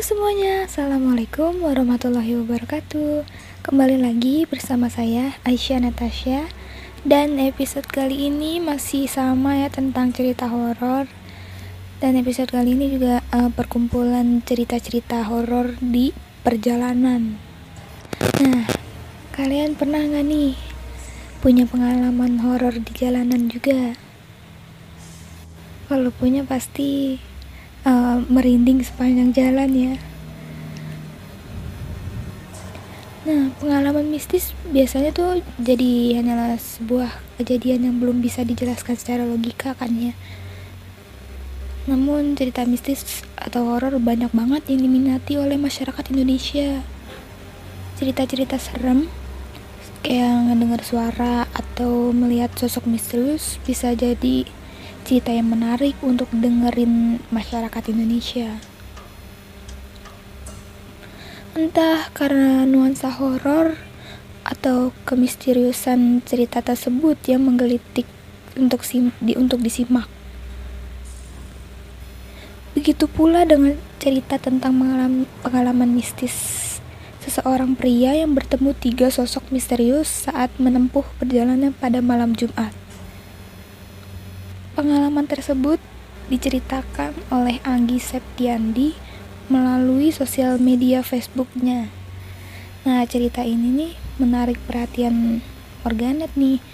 Semuanya, Assalamualaikum warahmatullahi wabarakatuh. Kembali lagi bersama saya Aisyah Natasha. Dan episode kali ini masih sama ya tentang cerita horor. Dan episode kali ini juga uh, perkumpulan cerita-cerita horor di perjalanan. Nah, kalian pernah gak nih punya pengalaman horor di jalanan juga? Kalau punya pasti merinding sepanjang jalan ya. Nah, pengalaman mistis biasanya tuh jadi hanyalah sebuah kejadian yang belum bisa dijelaskan secara logika kan ya. Namun cerita mistis atau horor banyak banget yang diminati oleh masyarakat Indonesia. Cerita-cerita serem kayak ngedengar suara atau melihat sosok misterius bisa jadi cerita yang menarik untuk dengerin masyarakat Indonesia. Entah karena nuansa horor atau kemisteriusan cerita tersebut yang menggelitik untuk sim di untuk disimak. Begitu pula dengan cerita tentang pengalaman, pengalaman mistis seseorang pria yang bertemu tiga sosok misterius saat menempuh perjalanan pada malam Jumat. Pengalaman tersebut diceritakan oleh Anggi Septiandi melalui sosial media Facebooknya. Nah, cerita ini nih menarik perhatian warganet nih,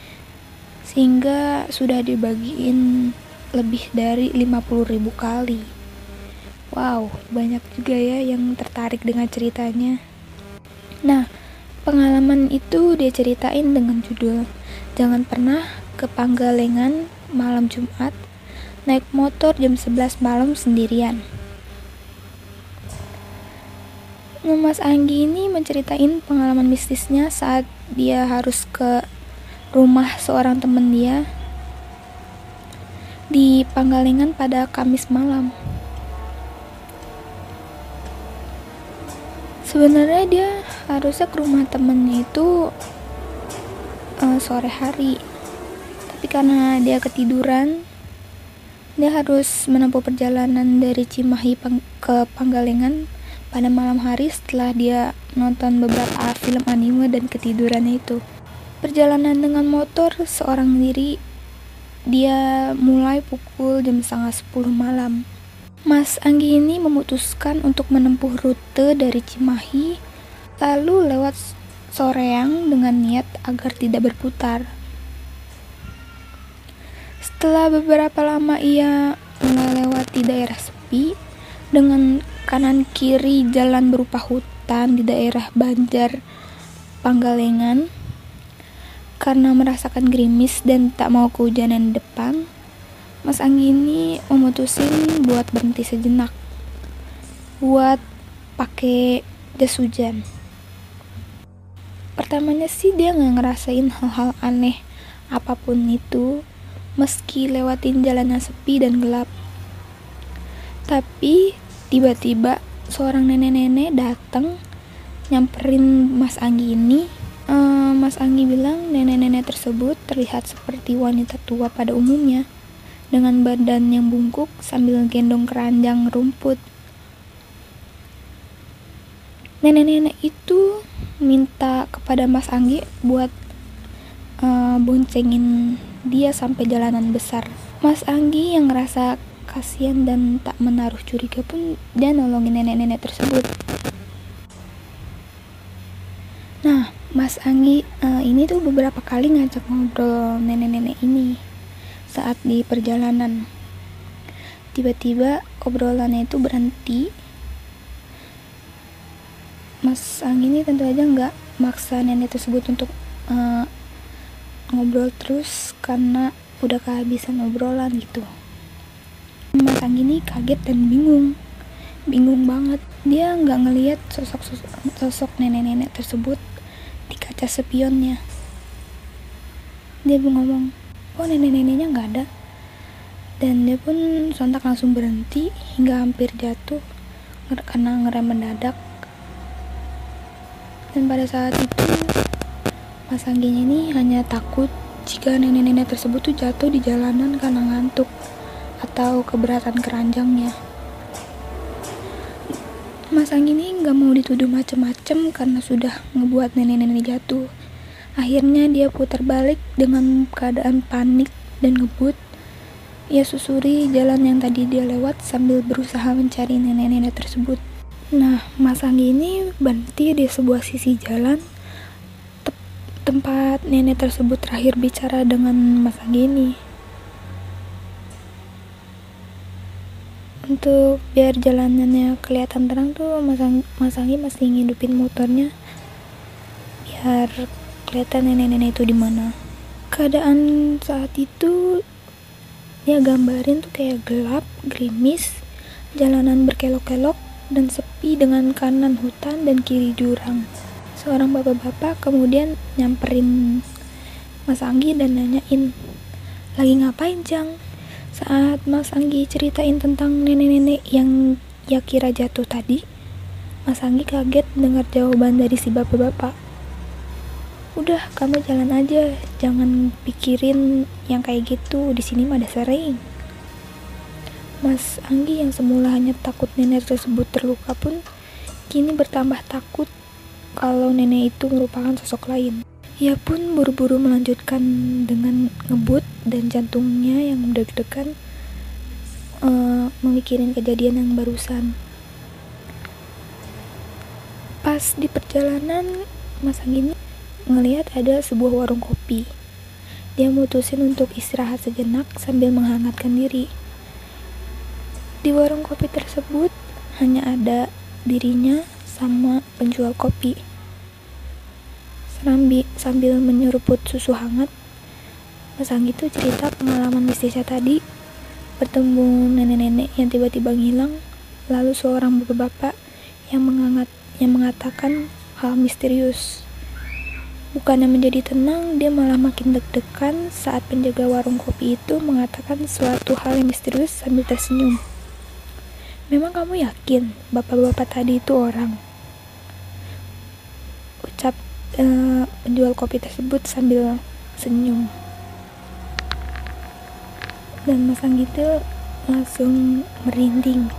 sehingga sudah dibagiin lebih dari 50 ribu kali. Wow, banyak juga ya yang tertarik dengan ceritanya. Nah, pengalaman itu dia ceritain dengan judul Jangan pernah ke Panggalengan malam Jumat naik motor jam 11 malam sendirian. Mas Anggi ini menceritain pengalaman mistisnya saat dia harus ke rumah seorang teman dia di Panggalengan pada Kamis malam. Sebenarnya dia harusnya ke rumah temennya itu uh, sore hari, karena dia ketiduran dia harus menempuh perjalanan dari Cimahi ke Panggalengan pada malam hari setelah dia nonton beberapa film anime dan ketidurannya itu. Perjalanan dengan motor seorang diri dia mulai pukul jam setengah sepuluh malam. Mas Anggi ini memutuskan untuk menempuh rute dari Cimahi lalu lewat Soreang dengan niat agar tidak berputar. Setelah beberapa lama ia melewati daerah sepi dengan kanan kiri jalan berupa hutan di daerah Banjar Panggalengan karena merasakan gerimis dan tak mau kehujanan di depan Mas Anggi ini memutusin buat berhenti sejenak buat pakai jas hujan. Pertamanya sih dia nggak ngerasain hal-hal aneh apa pun itu meski lewatin jalanan sepi dan gelap. Tapi tiba-tiba seorang nenek-nenek datang nyamperin Mas Anggi ini. Uh, Mas Anggi bilang nenek-nenek tersebut terlihat seperti wanita tua pada umumnya dengan badan yang bungkuk sambil gendong keranjang rumput. Nenek-nenek itu minta kepada Mas Anggi buat uh, boncengin dia sampai jalanan besar. Mas Anggi yang ngerasa kasihan dan tak menaruh curiga pun dia nolongin nenek-nenek tersebut. Nah, Mas Anggi uh, ini tuh beberapa kali ngajak ngobrol nenek-nenek ini saat di perjalanan. Tiba-tiba obrolannya itu berhenti. Mas Anggi ini tentu aja nggak maksa nenek tersebut untuk uh, ngobrol terus karena udah kehabisan obrolan gitu. Mas Anggi ini kaget dan bingung. Bingung banget. Dia nggak ngelihat sosok sosok nenek-nenek tersebut di kaca spionnya. Dia ngomong oh nenek-neneknya nggak ada. Dan dia pun sontak langsung berhenti hingga hampir jatuh karena ngerem mendadak. Dan pada saat itu Mas Angginya ini hanya takut jika nenek-nenek tersebut tuh jatuh di jalanan karena ngantuk atau keberatan keranjangnya. Mas Anggi ini nggak mau dituduh macem-macem karena sudah ngebuat nenek-nenek jatuh. Akhirnya dia putar balik dengan keadaan panik dan ngebut. Ia susuri jalan yang tadi dia lewat sambil berusaha mencari nenek-nenek tersebut. Nah, Mas Anggi ini berhenti di sebuah sisi jalan tempat nenek tersebut terakhir bicara dengan Mas Anggi ini. untuk biar jalanannya kelihatan terang tuh Mas, Ang Mas Anggi masih ngidupin motornya. Biar kelihatan nenek-nenek itu di mana. Keadaan saat itu dia gambarin tuh kayak gelap gerimis jalanan berkelok-kelok dan sepi dengan kanan hutan dan kiri jurang seorang bapak-bapak kemudian nyamperin Mas Anggi dan nanyain lagi ngapain Jang saat Mas Anggi ceritain tentang nenek-nenek yang ya kira jatuh tadi, Mas Anggi kaget dengar jawaban dari si bapak-bapak. Udah, kamu jalan aja, jangan pikirin yang kayak gitu, di sini mah ada sering. Mas Anggi yang semula hanya takut nenek tersebut terluka pun kini bertambah takut kalau nenek itu merupakan sosok lain. Ia pun buru-buru melanjutkan dengan ngebut dan jantungnya yang deg-degan uh, memikirin kejadian yang barusan. Pas di perjalanan, Mas Angin ngelihat ada sebuah warung kopi. Dia mutusin untuk istirahat sejenak sambil menghangatkan diri. Di warung kopi tersebut hanya ada dirinya sama penjual kopi. Serambi sambil menyeruput susu hangat, Mas itu cerita pengalaman mistisnya tadi bertemu nenek-nenek yang tiba-tiba ngilang, lalu seorang bapak-bapak yang mengangat yang mengatakan hal misterius. Bukannya menjadi tenang, dia malah makin deg-degan saat penjaga warung kopi itu mengatakan suatu hal yang misterius sambil tersenyum. Memang kamu yakin bapak-bapak tadi itu orang? Penjual kopi tersebut sambil senyum. Dan Mas Anggi itu langsung merinding.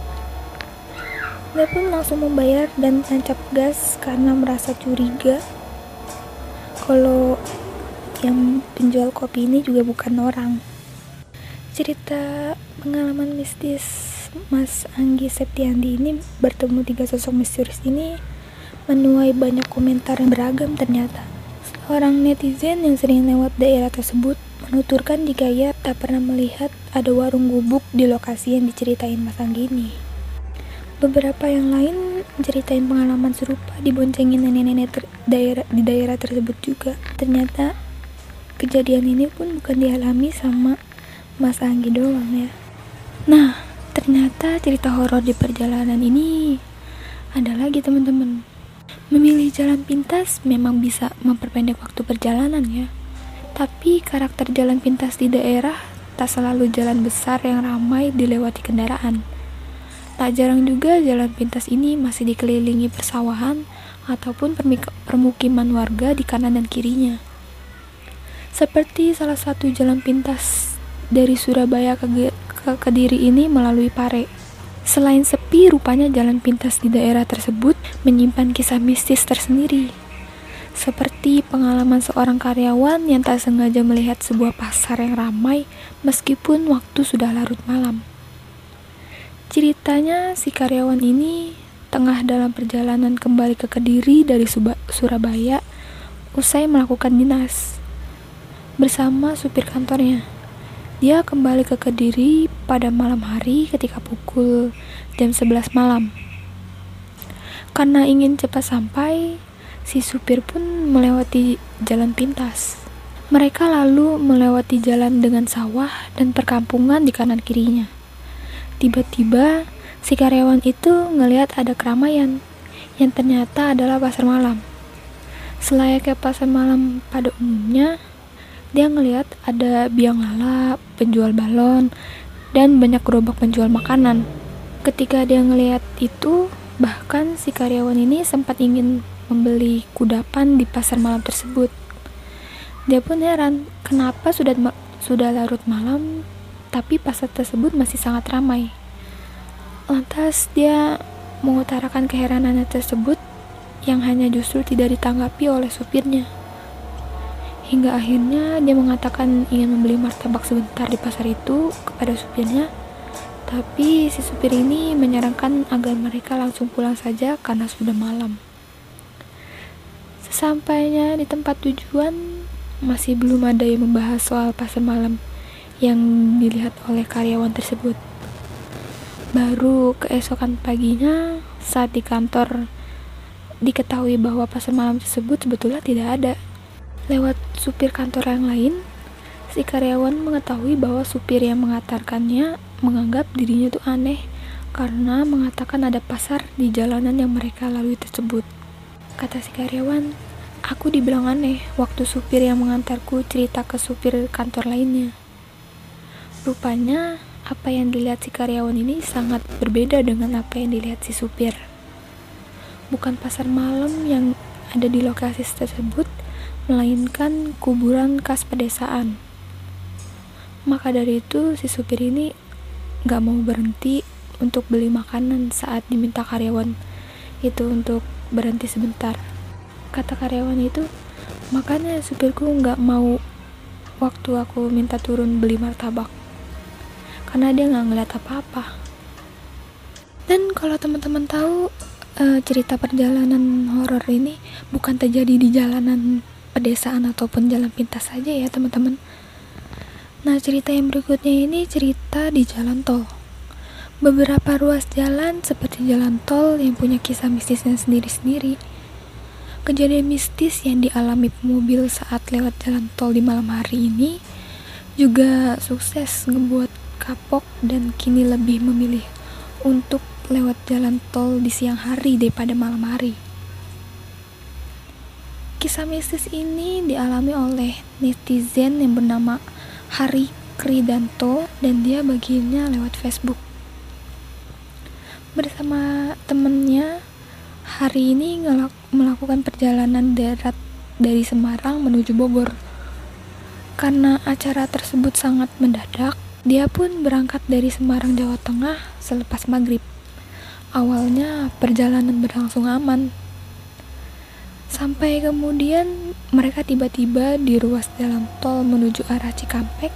Dia pun langsung membayar dan tancap gas karena merasa curiga kalau yang penjual kopi ini juga bukan orang. Cerita pengalaman mistis Mas Anggi Septiandi ini bertemu tiga sosok misterius ini menuai banyak komentar yang beragam ternyata. Seorang netizen yang sering lewat daerah tersebut menuturkan jika ia tak pernah melihat ada warung gubuk di lokasi yang diceritain Mas Anggi ini. Beberapa yang lain ceritain pengalaman serupa diboncengin nenek-nenek daerah di daerah tersebut juga. Ternyata kejadian ini pun bukan dialami sama Mas Anggi doang ya. Nah, ternyata cerita horor di perjalanan ini ada lagi teman-teman. Memilih jalan pintas memang bisa memperpendek waktu perjalanan ya. Tapi karakter jalan pintas di daerah tak selalu jalan besar yang ramai dilewati kendaraan. Tak jarang juga jalan pintas ini masih dikelilingi persawahan ataupun permukiman warga di kanan dan kirinya. Seperti salah satu jalan pintas dari Surabaya ke, ke Kediri ini melalui Pare. Selain sepi, rupanya jalan pintas di daerah tersebut menyimpan kisah mistis tersendiri. Seperti pengalaman seorang karyawan yang tak sengaja melihat sebuah pasar yang ramai meskipun waktu sudah larut malam. Ceritanya si karyawan ini tengah dalam perjalanan kembali ke Kediri dari Surabaya usai melakukan dinas bersama supir kantornya. Dia kembali ke Kediri pada malam hari ketika pukul jam 11 malam. Karena ingin cepat sampai, si supir pun melewati jalan pintas. Mereka lalu melewati jalan dengan sawah dan perkampungan di kanan kirinya. Tiba-tiba, si karyawan itu ngelihat ada keramaian yang ternyata adalah pasar malam. Selayaknya pasar malam pada umumnya, dia ngelihat ada biang lala, penjual balon, dan banyak gerobak penjual makanan. Ketika dia ngelihat itu, bahkan si karyawan ini sempat ingin membeli kudapan di pasar malam tersebut. Dia pun heran, kenapa sudah sudah larut malam, tapi pasar tersebut masih sangat ramai. Lantas dia mengutarakan keheranannya tersebut yang hanya justru tidak ditanggapi oleh supirnya. Hingga akhirnya dia mengatakan ingin membeli martabak sebentar di pasar itu kepada supirnya, tapi si supir ini menyarankan agar mereka langsung pulang saja karena sudah malam. Sesampainya di tempat tujuan, masih belum ada yang membahas soal pasar malam yang dilihat oleh karyawan tersebut. Baru keesokan paginya, saat di kantor diketahui bahwa pasar malam tersebut sebetulnya tidak ada. Lewat supir kantor yang lain, si karyawan mengetahui bahwa supir yang mengantarkannya menganggap dirinya itu aneh karena mengatakan ada pasar di jalanan yang mereka lalui tersebut. Kata si karyawan, aku dibilang aneh waktu supir yang mengantarku cerita ke supir kantor lainnya. Rupanya apa yang dilihat si karyawan ini sangat berbeda dengan apa yang dilihat si supir. Bukan pasar malam yang ada di lokasi tersebut, melainkan kuburan khas pedesaan. Maka dari itu si supir ini gak mau berhenti untuk beli makanan saat diminta karyawan itu untuk berhenti sebentar. Kata karyawan itu, makanya supirku gak mau waktu aku minta turun beli martabak karena dia nggak ngeliat apa-apa dan kalau teman-teman tahu uh, cerita perjalanan horor ini bukan terjadi di jalanan pedesaan ataupun jalan pintas saja ya teman-teman. Nah cerita yang berikutnya ini cerita di jalan tol. Beberapa ruas jalan seperti jalan tol yang punya kisah mistisnya sendiri-sendiri. Kejadian mistis yang dialami pemobil saat lewat jalan tol di malam hari ini juga sukses ngebuat kapok dan kini lebih memilih untuk lewat jalan tol di siang hari daripada malam hari. Kisah mistis ini dialami oleh netizen yang bernama Hari Kridanto dan dia bagiannya lewat Facebook. Bersama temennya, hari ini melakukan perjalanan darat dari Semarang menuju Bogor. Karena acara tersebut sangat mendadak, dia pun berangkat dari Semarang, Jawa Tengah selepas maghrib. Awalnya perjalanan berlangsung aman. Sampai kemudian mereka tiba-tiba di ruas jalan tol menuju arah Cikampek.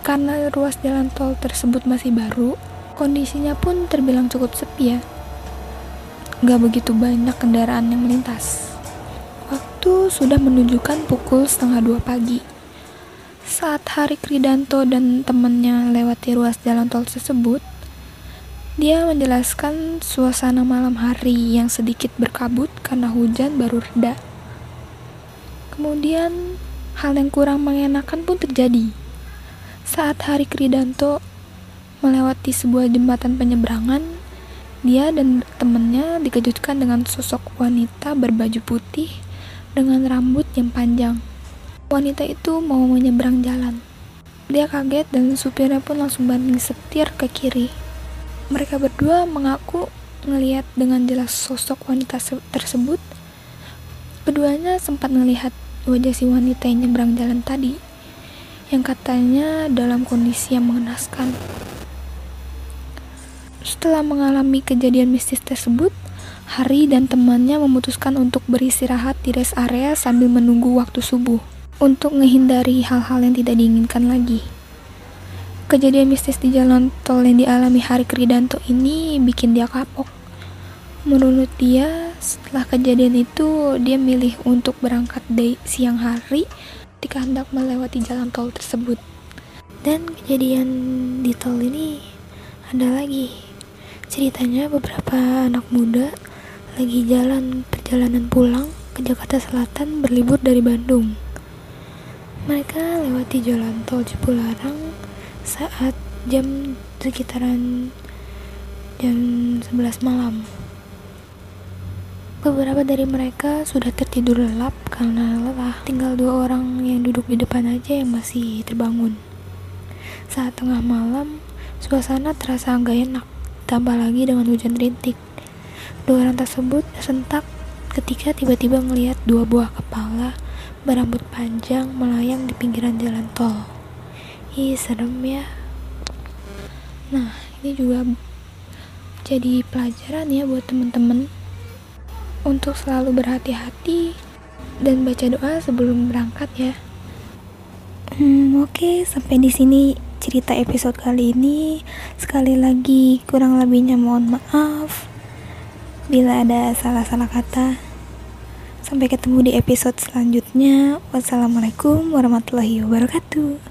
Karena ruas jalan tol tersebut masih baru, kondisinya pun terbilang cukup sepi ya. Gak begitu banyak kendaraan yang melintas. Waktu sudah menunjukkan pukul setengah dua pagi. Saat Hari Kridanto dan temannya lewati ruas jalan tol tersebut, dia menjelaskan suasana malam hari yang sedikit berkabut karena hujan baru reda. Kemudian, hal yang kurang mengenakan pun terjadi. Saat Hari Kridanto melewati sebuah jembatan penyeberangan, dia dan temannya dikejutkan dengan sosok wanita berbaju putih dengan rambut yang panjang. Wanita itu mau menyeberang jalan. Dia kaget dan supirnya pun langsung banting setir ke kiri. Mereka berdua mengaku melihat dengan jelas sosok wanita tersebut. Keduanya sempat melihat wajah si wanita yang nyebrang jalan tadi, yang katanya dalam kondisi yang mengenaskan. Setelah mengalami kejadian mistis tersebut, Hari dan temannya memutuskan untuk beristirahat di rest area sambil menunggu waktu subuh untuk menghindari hal-hal yang tidak diinginkan lagi. Kejadian mistis di jalan tol yang dialami Hari Kridanto ini bikin dia kapok. Menurut dia, setelah kejadian itu, dia milih untuk berangkat dari siang hari ketika hendak melewati jalan tol tersebut. Dan kejadian di tol ini ada lagi. Ceritanya beberapa anak muda lagi jalan perjalanan pulang ke Jakarta Selatan berlibur dari Bandung. Mereka lewati jalan tol Cipularang saat jam sekitaran jam 11 malam. Beberapa dari mereka sudah tertidur lelap karena lelah. Tinggal dua orang yang duduk di depan aja yang masih terbangun. Saat tengah malam, suasana terasa agak enak, tambah lagi dengan hujan rintik. Dua orang tersebut sentak ketika tiba-tiba melihat dua buah kepala berambut panjang melayang di pinggiran jalan tol. Ih, serem ya. Nah, ini juga jadi pelajaran ya buat temen-temen untuk selalu berhati-hati dan baca doa sebelum berangkat ya. Hmm, oke, okay. sampai di sini cerita episode kali ini. Sekali lagi kurang lebihnya mohon maaf bila ada salah-salah kata. Sampai ketemu di episode selanjutnya. Wassalamualaikum warahmatullahi wabarakatuh.